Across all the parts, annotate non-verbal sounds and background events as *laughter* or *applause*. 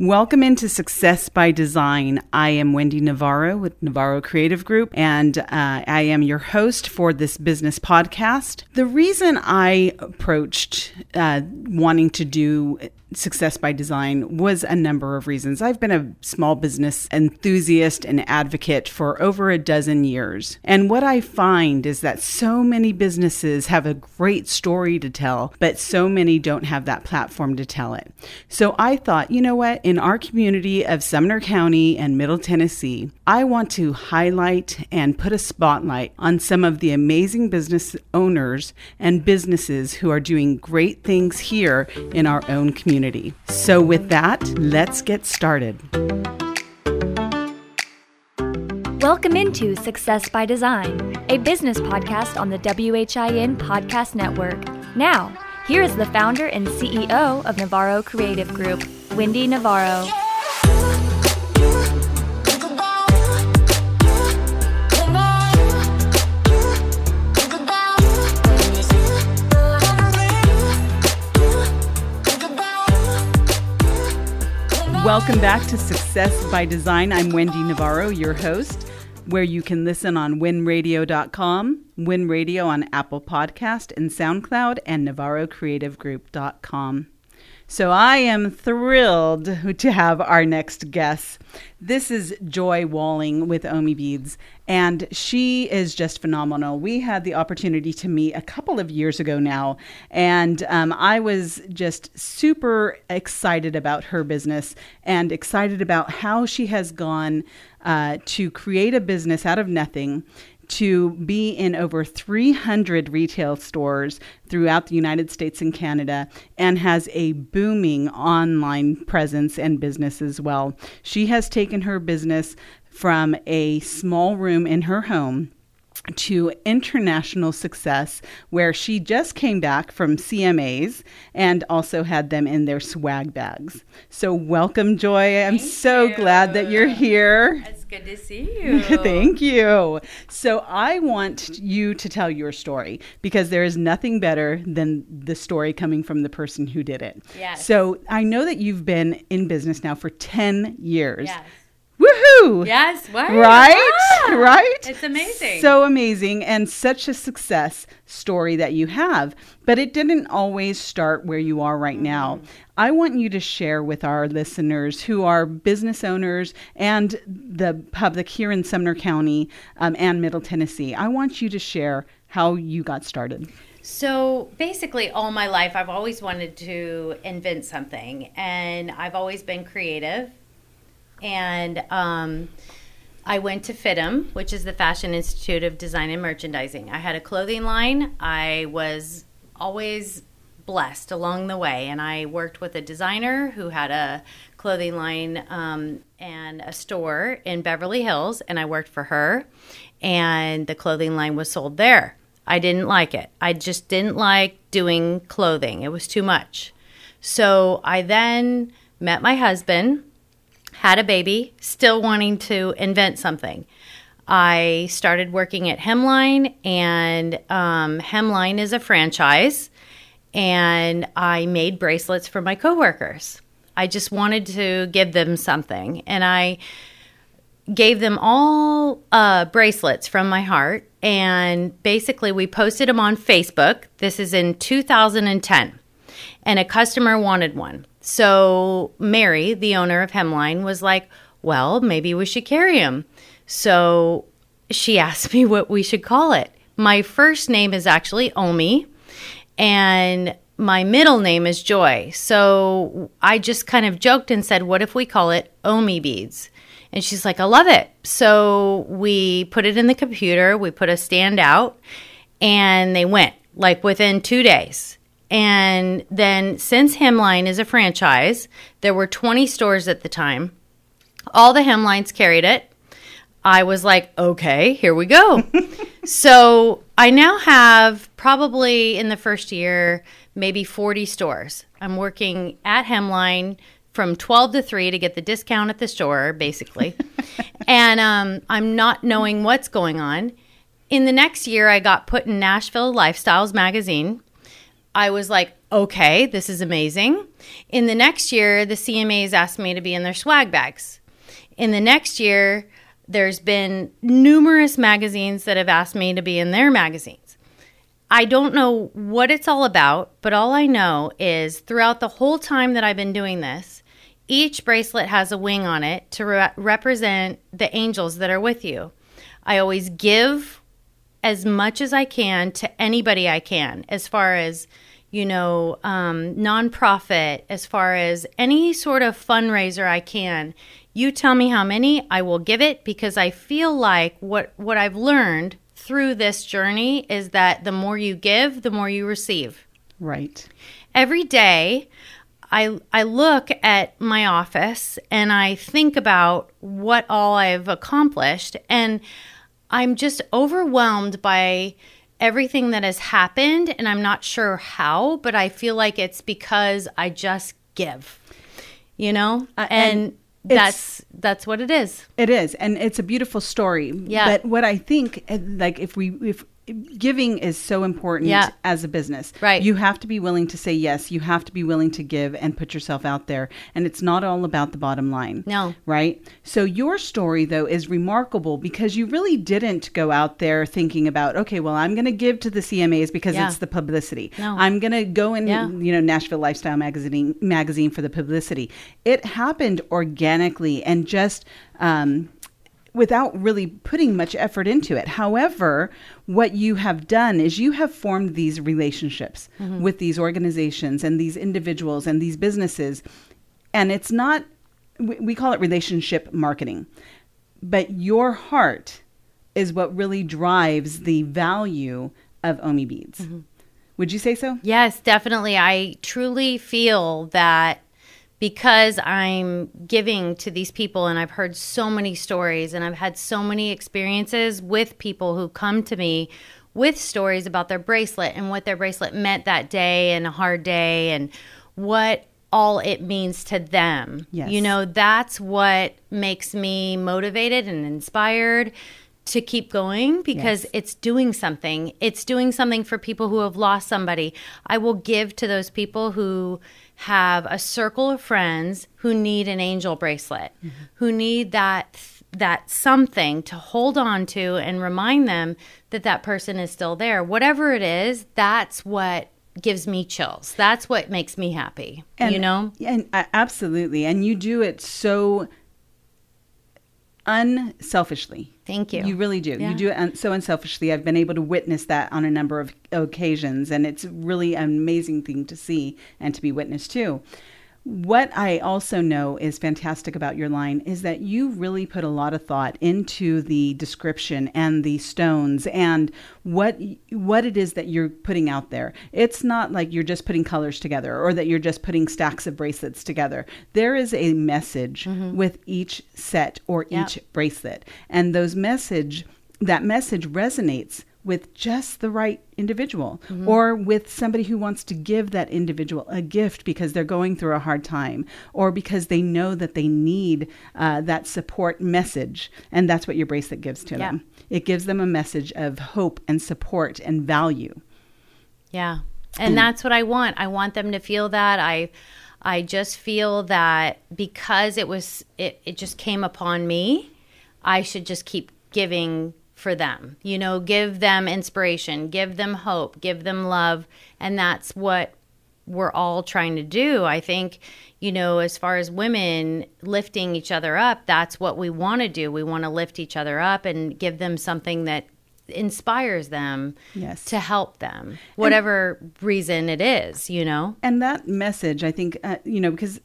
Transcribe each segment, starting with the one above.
Welcome into Success by Design. I am Wendy Navarro with Navarro Creative Group, and uh, I am your host for this business podcast. The reason I approached uh, wanting to do Success by Design was a number of reasons. I've been a small business enthusiast and advocate for over a dozen years. And what I find is that so many businesses have a great story to tell, but so many don't have that platform to tell it. So I thought, you know what? In our community of Sumner County and Middle Tennessee, I want to highlight and put a spotlight on some of the amazing business owners and businesses who are doing great things here in our own community community. So, with that, let's get started. Welcome into Success by Design, a business podcast on the WHIN Podcast Network. Now, here is the founder and CEO of Navarro Creative Group, Wendy Navarro. Welcome back to Success by Design. I'm Wendy Navarro, your host, where you can listen on winradio.com, winradio on Apple Podcast and SoundCloud, and navarrocreativegroup.com. So I am thrilled *laughs* to have our next guest. This is Joy Walling with Omi Beads, and she is just phenomenal. We had the opportunity to meet a couple of years ago now, and um, I was just super excited about her business and excited about how she has gone uh, to create a business out of nothing to be in over 300 retail stores throughout the United States and Canada and has a booming online presence and business as well. She has taken her business from a small room in her home to international success, where she just came back from CMAs and also had them in their swag bags. So, welcome, Joy. I'm Thank so you. glad that you're here. It's good to see *laughs* you. Thank you. So, I want you to tell your story because there is nothing better than the story coming from the person who did it. Yes. So, I know that you've been in business now for 10 years. Yes. Woohoo! Yes. What? Right? Ah, right? It's amazing. So amazing and such a success story that you have. But it didn't always start where you are right now. Mm-hmm. I want you to share with our listeners who are business owners and the public here in Sumner County um, and Middle Tennessee. I want you to share how you got started. So basically, all my life, I've always wanted to invent something, and I've always been creative. And um, I went to FIDM, which is the Fashion Institute of Design and Merchandising. I had a clothing line. I was always blessed along the way, and I worked with a designer who had a clothing line um, and a store in Beverly Hills, and I worked for her, and the clothing line was sold there. I didn't like it. I just didn't like doing clothing. It was too much. So I then met my husband had a baby, still wanting to invent something. I started working at Hemline, and um, Hemline is a franchise, and I made bracelets for my coworkers. I just wanted to give them something, and I gave them all uh, bracelets from my heart. And basically, we posted them on Facebook. This is in 2010, and a customer wanted one. So Mary, the owner of Hemline, was like, "Well, maybe we should carry him." So she *laughs* asked me what we should call it. My first name is actually Omi, and my middle name is Joy. So I just kind of joked and said, "What if we call it Omi beads?" And she's like, "I love it." So we put it in the computer. We put a stand out, and they went like within two days. And then, since Hemline is a franchise, there were 20 stores at the time. All the Hemlines carried it. I was like, okay, here we go. *laughs* so I now have probably in the first year, maybe 40 stores. I'm working at Hemline from 12 to 3 to get the discount at the store, basically. *laughs* and um, I'm not knowing what's going on. In the next year, I got put in Nashville Lifestyles magazine I was like, okay, this is amazing. In the next year, the CMAs asked me to be in their swag bags. In the next year, there's been numerous magazines that have asked me to be in their magazines. I don't know what it's all about, but all I know is throughout the whole time that I've been doing this, each bracelet has a wing on it to re- represent the angels that are with you. I always give as much as I can to anybody I can, as far as you know, um, nonprofit, as far as any sort of fundraiser I can. You tell me how many, I will give it because I feel like what what I've learned through this journey is that the more you give, the more you receive. Right. Every day, I I look at my office and I think about what all I've accomplished and I'm just overwhelmed by everything that has happened and I'm not sure how, but I feel like it's because I just give. You know? Uh, and, and that's that's what it is. It is, and it's a beautiful story. Yeah. But what I think, uh, like, if we if giving is so important Yeah. as a business, Right. You have to be willing to say yes. You have to be willing to give and put yourself out there. And it's not all about the bottom line. No. Right. So your story though is remarkable because you really didn't go out there thinking about, okay, well, I'm going to give to the CMAs because Yeah. it's the publicity. No. I'm going to go in, Yeah. you know, Nashville Lifestyle Magazine magazine for the publicity. It happened organically and just um, without really putting much effort into it. However, what you have done is you have formed these relationships mm-hmm. with these organizations and these individuals and these businesses. And it's not, we, we call it relationship marketing, but your heart is what really drives the value of Omi beads. Mm-hmm. Would you say so? Yes, definitely. I truly feel that because I'm giving to these people and I've heard so many stories and I've had so many experiences with people who come to me with stories about their bracelet and what their bracelet meant that day and a hard day and what all it means to them. Yes. You know, that's what makes me motivated and inspired to keep going because Yes. it's doing something. It's doing something for people who have lost somebody. I will give to those people who have a circle of friends who need an angel bracelet, who need that that something to hold on to and remind them that that person is still there. Whatever it is, that's what gives me chills. That's what makes me happy. you know? and uh, absolutely and you do it so unselfishly Thank you. you really do Yeah. you do it un- so unselfishly i've been able to witness that on a number of occasions and it's really an amazing thing to see and to be witness to what I also know is fantastic about your line is that you really put a lot of thought into the description and the stones and what what it is that you're putting out there. It's not like you're just putting colors together or that you're just putting stacks of bracelets together. There is a message mm-hmm. with each set or Yeah. each bracelet. And those message that message resonates with just the right individual or with somebody who wants to give that individual a gift because they're going through a hard time or because they know that they need uh, that support message and that's what your bracelet gives to Yeah. them it gives them a message of hope and support and value Yeah. And that's what I want. I want them to feel that. I I just feel that because it was it, it just came upon me, I should just keep giving for them. You know, give them inspiration, give them hope, give them love, and that's what we're all trying to do. I think, you know, as far as women lifting each other up, that's what we want to do. We want to lift each other up and give them something that inspires them Yes. to help them, whatever reason it is, you know? and that message i think uh, you know because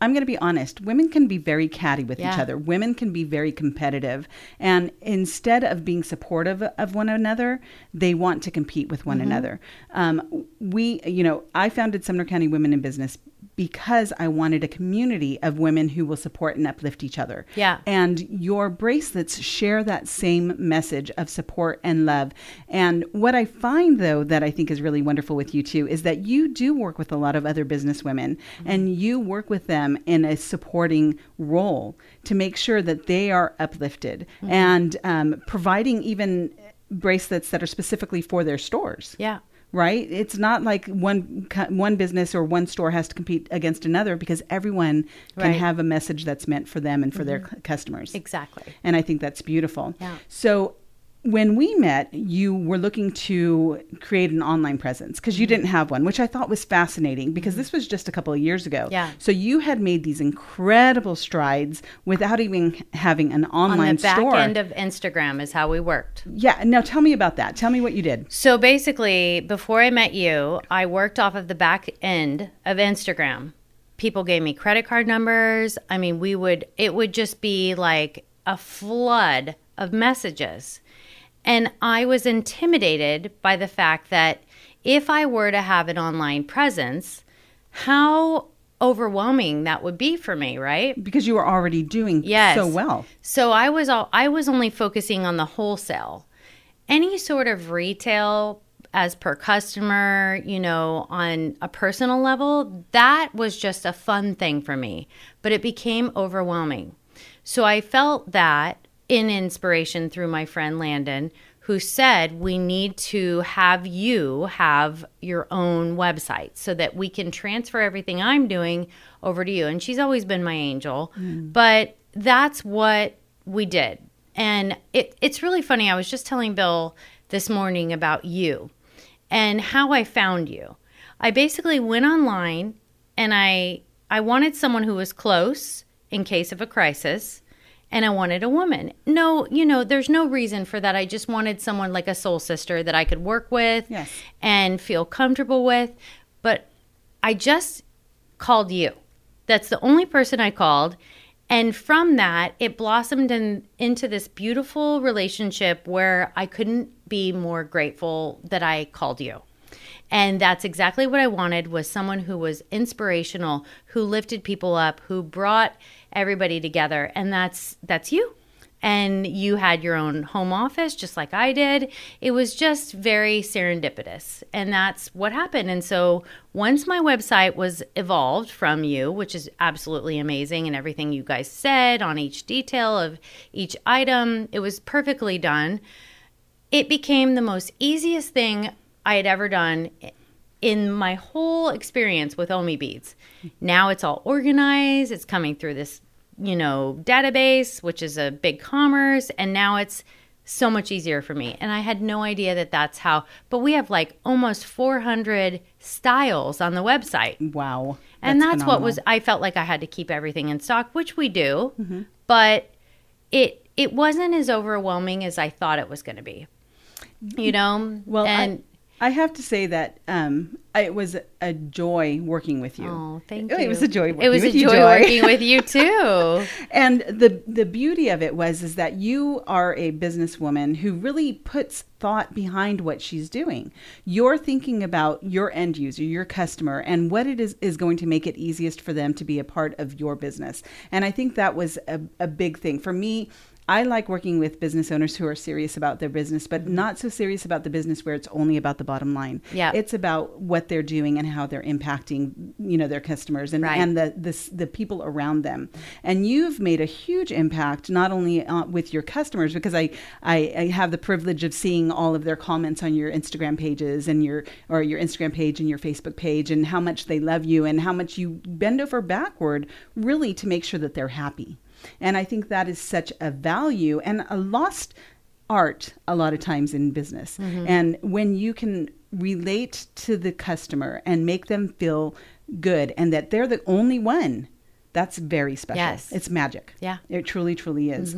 i'm going to be honest women can be very catty with each other. Women can be very competitive. And instead of being supportive of one another they want to compete with one Mm-hmm. another. Um, we you know i founded sumner county women in business because i wanted a community of women who will support and uplift each other Yeah. and your bracelets share that same message of support and love. And what I find, though, that I think is really wonderful with you too, is that you do work with a lot of other business women and you work with them in a supporting role to make sure that they are uplifted and um, providing even bracelets that are specifically for their stores Yeah. Right? It's not like one one business or one store has to compete against another because everyone can Right. have a message that's meant for them and for their mm-hmm. c- customers. Exactly. And I think that's beautiful. Yeah. So when we met, you were looking to create an online presence because you Mm-hmm. didn't have one, which I thought was fascinating because this was just a couple of years ago. Yeah. So you had made these incredible strides without even having an online On the back store. end of Instagram is how we worked. yeah. Now tell me about that. Tell me what you did. So basically, before I met you, I worked off of the back end of Instagram. People gave me credit card numbers. I mean, we would, it would just be like a flood of messages. And I was intimidated by the fact that if I were to have an online presence, how overwhelming that would be for me, right? Because you were already doing Yes. so well. So I was all, I was only focusing on the wholesale. Any sort of retail as per customer, you know, on a personal level, that was just a fun thing for me, but it became overwhelming. So I felt that in inspiration through my friend Landon, who said we need to have you have your own website so that we can transfer everything I'm doing over to you. And she's always been my angel, hmm. but that's what we did. And it, it's really funny. I was just telling Bill this morning about you and how I found you. I basically went online and I I wanted someone who was close in case of a crisis and I wanted a woman. No, you know, there's no reason for that. I just wanted someone like a soul sister that I could work with Yes. and feel comfortable with. But I just called you. That's the only person I called. And from that, it blossomed in, into this beautiful relationship where I couldn't be more grateful that I called you. And that's exactly what I wanted was someone who was inspirational, who lifted people up, who brought everybody together. And that's that's you. And you had your own home office just like I did. It was just very serendipitous. And that's what happened. And so once my website was evolved from you, which is absolutely amazing, and everything you guys said on each detail of each item, it was perfectly done it became the most easiest thing I had ever done in my whole experience with Omi beads. Now it's all organized, it's coming through this, you know, database, which is a BigCommerce, and now it's so much easier for me. And I had no idea that that's how, but we have like almost 400 styles on the website Wow. and that's what was i felt like i had to keep everything in stock which we do mm-hmm. but it it wasn't as overwhelming as i thought it was going to be you know Well, and I, I have to say that um, it was a joy working with you. oh thank you. It was a joy working it was with a you, joy Joy. working with you *laughs* too And the the beauty of it was is that you are a businesswoman who really puts thought behind what she's doing. You're thinking about your end user, your customer, and what it is is going to make it easiest for them to be a part of your business. And I think that was a, a big thing for me. I like working with business owners who are serious about their business, but not so serious about the business where it's only about the bottom line. Yeah. it's about what they're doing and how they're impacting, you know, their customers and Right. and the, the the people around them. And you've made a huge impact not only uh, with your customers because I, I I have the privilege of seeing all of their comments on your Instagram pages and your or your Instagram page and your Facebook page and how much they love you and how much you bend over backward really to make sure that they're happy. And I think that is such a value and a lost art a lot of times in business. And when you can relate to the customer and make them feel good and that they're the only one, that's very special. Yes. It's magic. Yeah. It truly, truly is.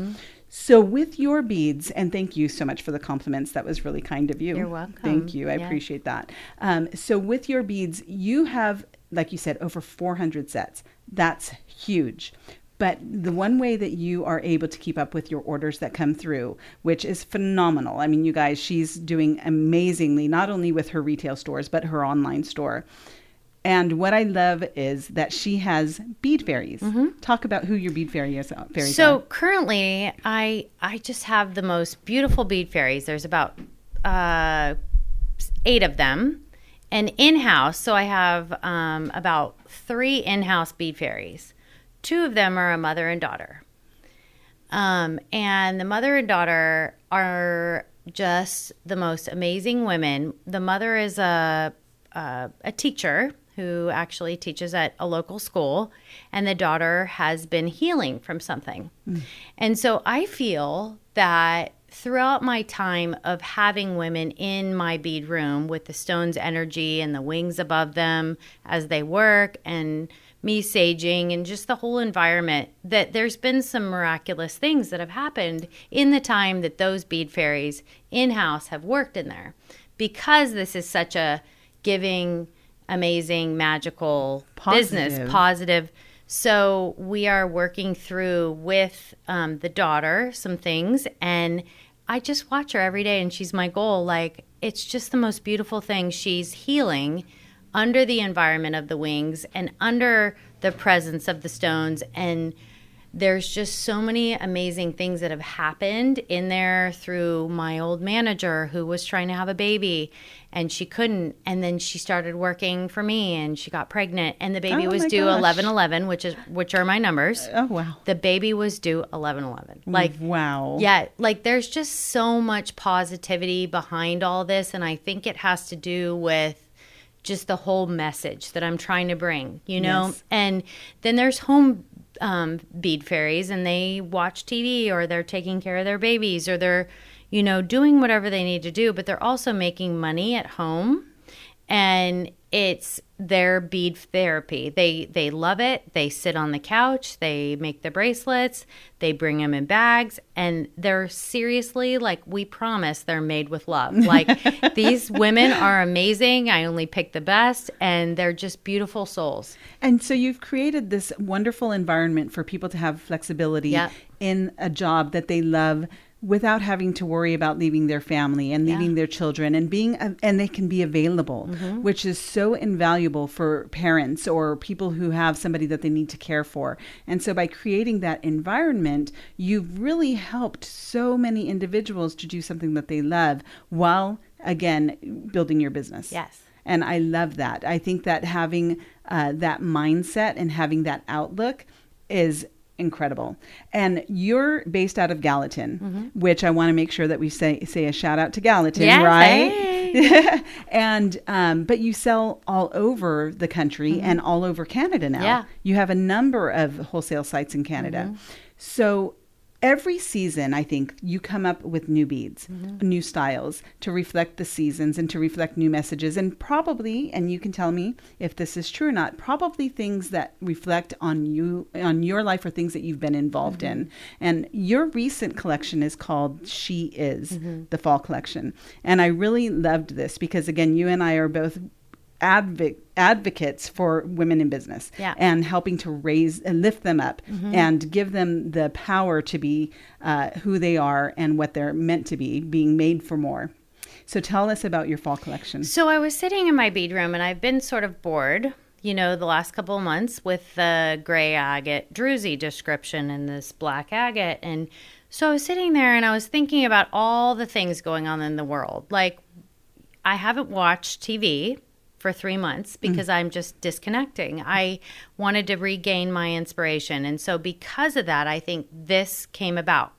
So, with your beads, and thank you so much for the compliments. That was really kind of you. You're welcome. Thank you. I Yeah. appreciate that. Um, so, with your beads, you have, like you said, over 400 sets. That's huge. But the one way that you are able to keep up with your orders that come through, which is phenomenal. I mean, you guys, she's doing amazingly, not only with her retail stores, but her online store. And what I love is that she has bead fairies. Talk about who your bead fairies, uh, fairies so are. currently i i just have the most beautiful bead fairies there's about uh eight of them and in-house so i have um, about three in-house bead fairies two of them are a mother and daughter um, and the mother and daughter are just the most amazing women. The mother is a a, a teacher who actually teaches at a local school, and the daughter has been healing from something. Mm. And so I feel that throughout my time of having women in my bead room with the stone's energy and the wings above them as they work and me saging and just the whole environment that there's been some miraculous things that have happened in the time that those bead fairies in-house have worked in there because this is such a giving amazing, magical positive. business, positive. So we are working through with um, the daughter some things, and I just watch her every day, and she's my goal. Like it's just the most beautiful thing. She's healing under the environment of the wings and under the presence of the stones. And there's just so many amazing things that have happened in there through my old manager who was trying to have a baby and she couldn't. And then she started working for me and she got pregnant. And the baby oh was due 11 11 which is which are my numbers. Oh wow. The baby was due 11 11 like wow. yeah like there's just so much positivity behind all this. And i think it has to do with just the whole message that I'm trying to bring, you know? Yes. And then there's home um, bead fairies and they watch TV or they're taking care of their babies or they're, you know, doing whatever they need to do, but they're also making money at home. And it's their bead therapy. They they love it. They sit on the couch. They make the bracelets. They bring them in bags, and they're seriously like we promise they're made with love. *laughs* Like these women are amazing. I only pick the best, and they're just beautiful souls. And so you've created this wonderful environment for people to have flexibility yep. in a job that they love without having to worry about leaving their family and leaving yeah. their children and being and they can be available mm-hmm. which is so invaluable for parents or people who have somebody that they need to care for and so by creating that environment you've really helped so many individuals to do something that they love while again building your business yes and i love that i think that having uh, that mindset and having that outlook is incredible. And you're based out of Gallatin, mm-hmm. which I want to make sure that we say say a shout out to Gallatin, yes, right? Hey. *laughs* and um, but you sell all over the country mm-hmm. and all over Canada now. Yeah. You have a number of wholesale sites in Canada. Mm-hmm. So every season, I think you come up with new beads, mm-hmm. new styles to reflect the seasons and to reflect new messages. And probably, and you can tell me if this is true or not, probably things that reflect on you, on your life or things that you've been involved mm-hmm. in. And your recent collection is called She Is, mm-hmm. the fall collection. And I really loved this because, again, you and I are both adv- advocates for women in business yeah. and helping to raise and lift them up mm-hmm. and give them the power to be uh, who they are and what they're meant to be, being made for more. So tell us about your fall collection. So I was sitting in my bead room and I've been sort of bored, you know, the last couple of months with the gray agate druzy description and this black agate. And so I was sitting there and I was thinking about all the things going on in the world. Like, I haven't watched TV for three months because mm. I'm just disconnecting. I wanted to regain my inspiration. And so, because of that, I think this came about.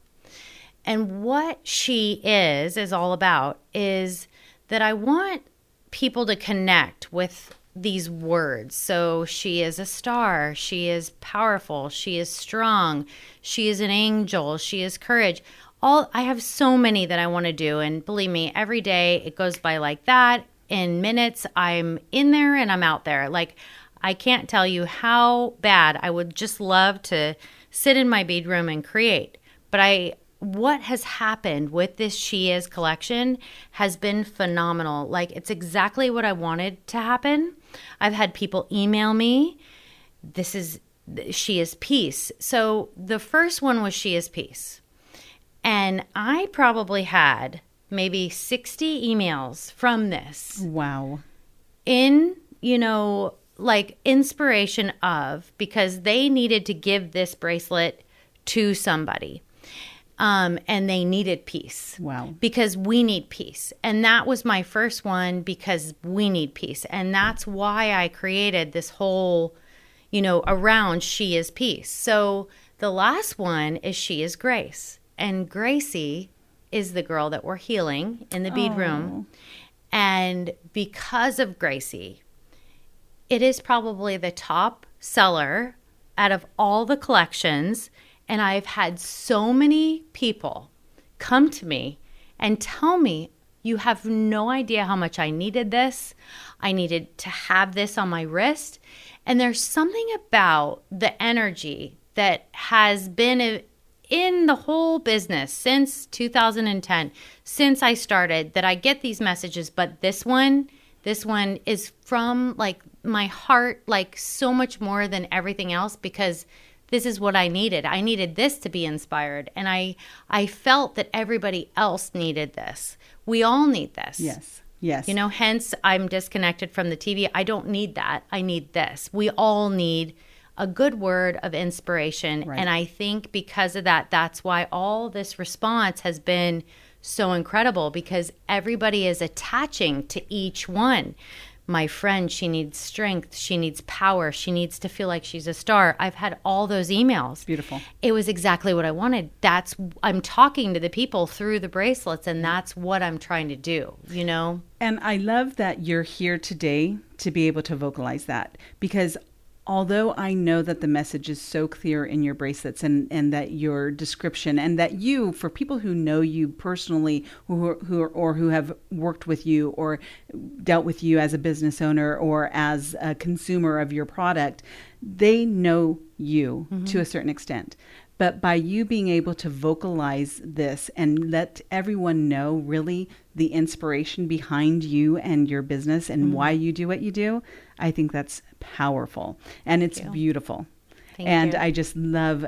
And what she is, is all about, is that I want people to connect with these words. So, she is a star, she is powerful, she is strong, she is an angel, she is courage all I have so many that I want to do and believe me every day it goes by like that in minutes, I'm in there and I'm out there. Like, I can't tell you how bad I would just love to sit in my bedroom and create. But I, what has happened with this She Is collection has been phenomenal. Like, it's exactly what I wanted to happen. I've had people email me. This is She Is Peace. So the first one was She Is Peace. And I probably had maybe 60 emails from this. Wow. In, you know, like inspiration of because they needed to give this bracelet to somebody. Um, and they needed peace. Wow. Because we need peace. And that was my first one because we need peace. And that's why I created this whole, you know, around She is Peace. So the last one is She is Grace. And Gracie is the girl that we're healing in the bead room. Oh. And because of Gracie, it is probably the top seller out of all the collections. And I've had so many people come to me and tell me, you have no idea how much I needed this. I needed to have this on my wrist. And there's something about the energy that has been in the whole business since 2010, since I started, that I get these messages. But this one, this one is from like my heart, like so much more than everything else because this is what I needed. I needed this to be inspired. And I, I felt that everybody else needed this. We all need this. Yes. Yes. You know, hence I'm disconnected from the TV. I don't need that. I need this. We all need a good word of inspiration. Right. And I think because of that, that's why all this response has been so incredible because everybody is attaching to each one. My friend, she needs strength. She needs power. She needs to feel like she's a star. I've had all those emails. Beautiful. It was exactly what I wanted. That's, I'm talking to the people through the bracelets, and mm-hmm. that's what I'm trying to do, you know? And I love that you're here today to be able to vocalize that because although I know that the message is so clear in your bracelets and, and that your description and that you, for people who know you personally who, who or who have worked with you or dealt with you as a business owner or as a consumer of your product, they know you mm-hmm. to a certain extent. But by you being able to vocalize this and let everyone know really the inspiration behind you and your business and mm-hmm. why you do what you do, I think that's powerful and Thank it's you. beautiful. Thank and you. I just love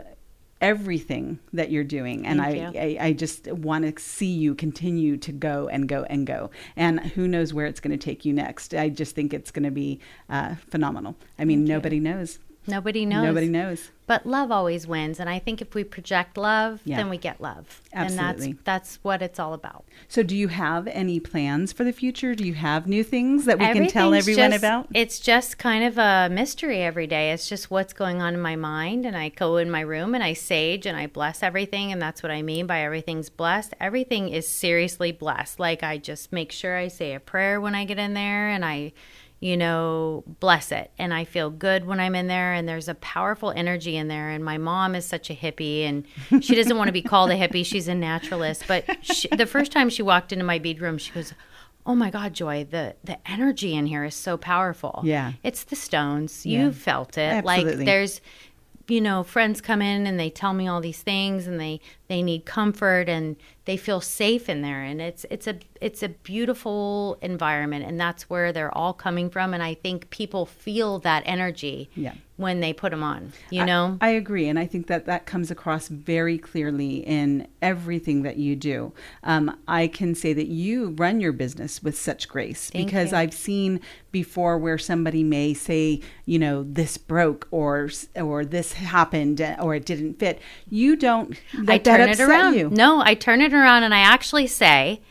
everything that you're doing and I, I, I just want to see you continue to go and go and go and who knows where it's going to take you next i just think it's going to be uh, phenomenal i mean Thank nobody you. knows Nobody knows. Nobody knows. But love always wins, and I think if we project love, Yeah. then we get love. Absolutely. And that's that's what it's all about. So, do you have any plans for the future? Do you have new things that we can tell everyone just- about? It's just kind of a mystery every day. It's just what's going on in my mind, and I go in my room and I sage and I bless everything, and that's what I mean by everything's blessed. Everything is seriously blessed. Like I just make sure I say a prayer when I get in there, and I you know, bless it. And I feel good when I'm in there, and there's a powerful energy in there. And my mom is such a hippie, and she doesn't want to be called a hippie. She's a naturalist. But she, the first time she walked into my bead room, she goes, Oh my God, Joy, the, the energy in here is so powerful. Yeah. It's the stones. Yeah. You felt it. Absolutely. Like there's, you know, friends come in and they tell me all these things and they, they need comfort and they feel safe in there. And it's, it's a, it's a beautiful environment and that's where they're all coming from. And I think people feel that energy Yeah. when they put them on, you know? I, I agree, and I think that that comes across very clearly in everything that you do. Um, I can say that you run your business with such grace Thank because you. I've seen before where somebody may say, you know, this broke or or this happened uh, or it didn't fit. You don't. I that turn it around. You. No, I turn it around and I actually say,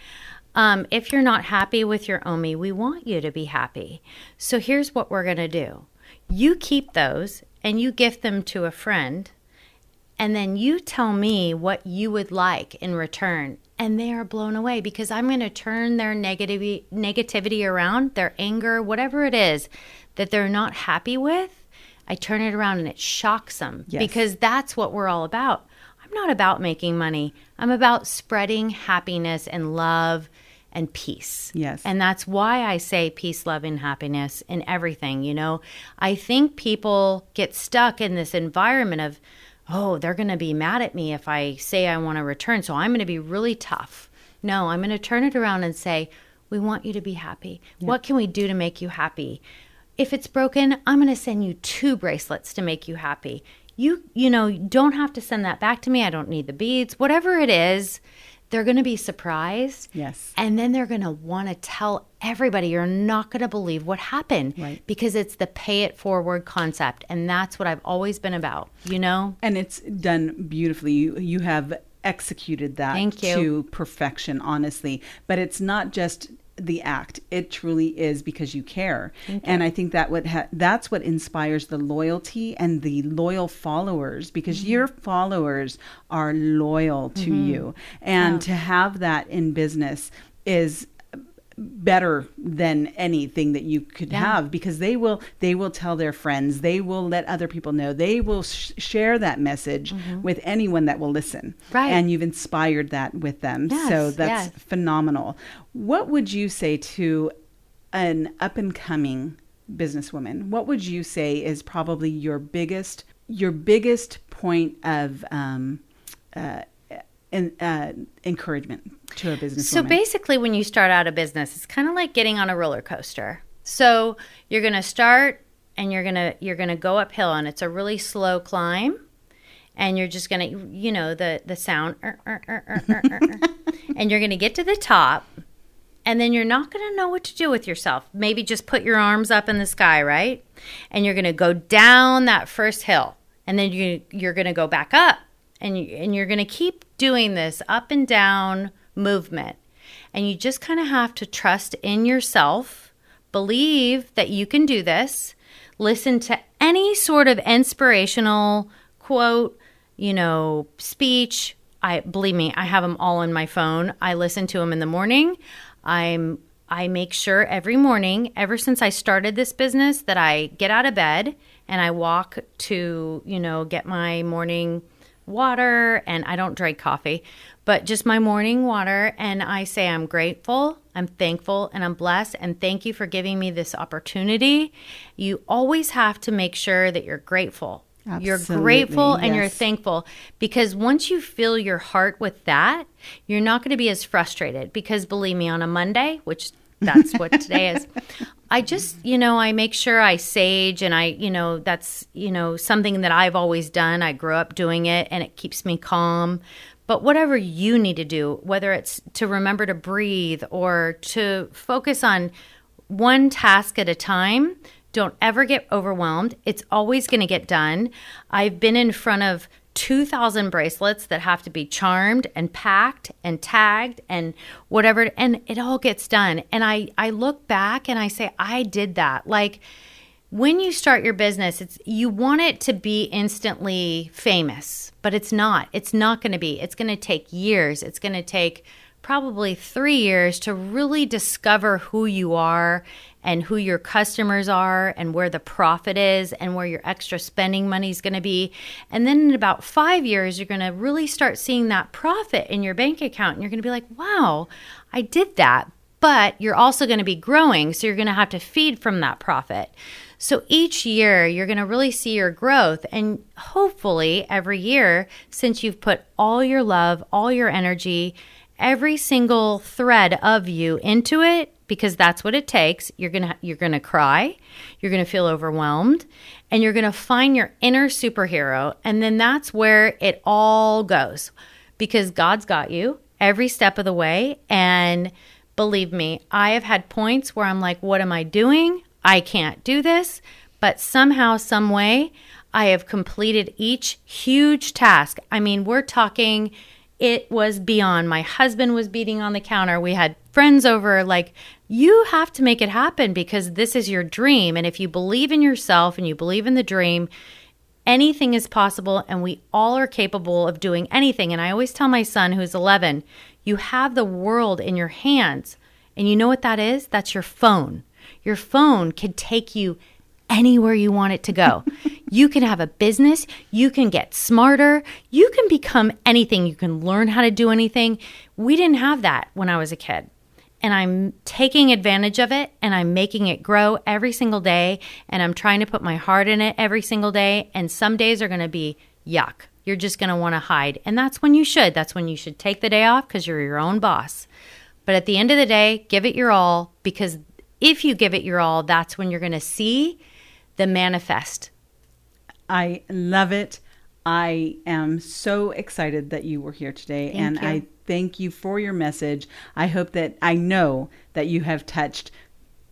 um, if you're not happy with your OMI, we want you to be happy. So here's what we're going to do you keep those and you gift them to a friend, and then you tell me what you would like in return. And they are blown away because I'm going to turn their negativity, negativity around, their anger, whatever it is that they're not happy with. I turn it around and it shocks them Yes. because that's what we're all about. Not about making money. I'm about spreading happiness and love and peace. Yes. And that's why I say peace, love, and happiness in everything. You know, I think people get stuck in this environment of, oh, they're going to be mad at me if I say I want to return. So I'm going to be really tough. No, I'm going to turn it around and say, we want you to be happy. What can we do to make you happy? If it's broken, I'm going to send you two bracelets to make you happy. You, you know, don't have to send that back to me. I don't need the beads. Whatever it is, they're going to be surprised. Yes. And then they're going to want to tell everybody. You're not going to believe what happened. Right. Because it's the pay it forward concept. And that's what I've always been about, you know? And it's done beautifully. You you have executed that Thank you. to perfection, honestly. But it's not just the act. It truly is because you care. And I think that what ha- that's what inspires the loyalty and the loyal followers because Mm-hmm. your followers are loyal to you. And to have that in business is better than anything that you could Yeah. have because they will they will tell their friends they will let other people know they will sh- share that message with anyone that will listen Mm-hmm. Right. and you've inspired that with them so that's yes. phenomenal what would you say to an up and coming businesswoman what would you say is probably your biggest your biggest point of um, uh, in, uh, encouragement to a business. So basically, when you start out a business, it's kind of like getting on a roller coaster. So you're going to start and you're going to you're going to go uphill, and it's a really slow climb. And you're just going to, you know, the the sound, "Er, er, er, er, er, er, er." *laughs* and you're going to get to the top, and then you're not going to know what to do with yourself. Maybe just put your arms up in the sky, right? And you're going to go down that first hill, and then you you're going to go back up, and you, and you're going to keep doing this up and down movement. And you just kind of have to trust in yourself, believe that you can do this, listen to any sort of inspirational quote, you know, speech. I believe me, I have them all on my phone. I listen to them in the morning. I'm I make sure every morning, ever since I started this business, that I get out of bed and I walk to, you know, get my morning water and I don't drink coffee, but just my morning water. And I say, I'm grateful, I'm thankful, and I'm blessed. And thank you for giving me this opportunity. You always have to make sure that you're grateful. You're grateful and you're thankful because once you fill your heart with that, you're not going to be as frustrated. Because believe me, on a Monday, which that's what today is, *laughs* I just, you know, I make sure I sage and I, you know, that's, you know, something that I've always done. I grew up doing it and it keeps me calm. But whatever you need to do, whether it's to remember to breathe or to focus on one task at a time, don't ever get overwhelmed. It's always going to get done. I've been in front of 2,000 bracelets that have to be charmed and packed and tagged and whatever, and it all gets done. And I, I look back and I say, I did that. Like, when you start your business it's you want it to be instantly famous but it's not it's not going to be it's going to take years it's going to take probably 3 years to really discover who you are and who your customers are and where the profit is and where your extra spending money is going to be and then in about 5 years you're going to really start seeing that profit in your bank account and you're going to be like wow I did that but you're also going to be growing so you're going to have to feed from that profit so each year, you're going to really see your growth. And hopefully, every year, since you've put all your love, all your energy, every single thread of you into it, because that's what it takes, you're going to you're going to cry, you're going to feel overwhelmed, and you're going to find your inner superhero, and then that's where it all goes. Because God's got you every step of the way and believe me, I have had points where I'm like, what am I doing? I can't do this. But somehow, some way, I have completed each huge task. I mean, we're talking, it was beyond. My husband was beating on the counter. We had friends over. Like, you have to make it happen because this is your dream. And if you believe in yourself and you believe in the dream, anything is possible and we all are capable of doing anything. And I always tell my son, who's 11, you have the world in your hands. And you know what that is? That's your phone. Your phone could take you anywhere you want it to go. *laughs* you can have a business, you can get smarter, you can become anything, you can learn how to do anything. We didn't have that when I was a kid. And I'm taking advantage of it and I'm making it grow every single day. And I'm trying to put my heart in it every single day. And some days are going to be yuck. You're just going to want to hide. And that's when you should. That's when you should take the day off because you're your own boss. But at the end of the day, give it your all because if you give it your all, that's when you're going to see the manifest. I love it. I am so excited that you were here today, Thank and you. I thank you for your message. I hope that I know that you have touched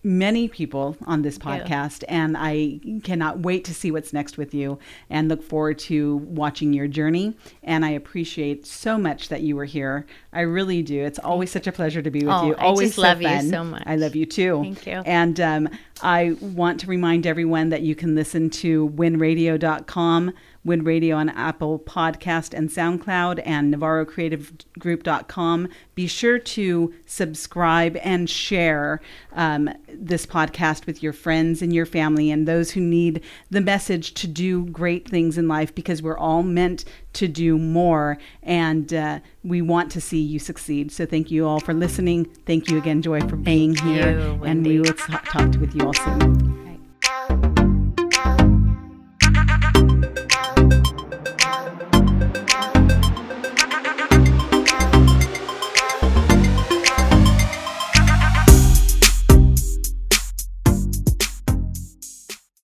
many people on this podcast, and I cannot wait to see what's next with you and look forward to watching your journey. And I appreciate so much that you were here. I really do. It's always such a pleasure to be with Oh, you. I Always just so love you so much. I love you too. Thank you. And um, I want to remind everyone that you can listen to winradio.com, Win Radio on Apple Podcast and SoundCloud, and NavarroCreativeGroup.com. Be sure to subscribe and share um, this podcast with your friends and your family and those who need the message to do great things in life because we're all meant to do more and uh, we want to see you succeed. So thank you all for listening. Thank you again, Joy, for being Thank here. you, and we will talk, talk with you all soon.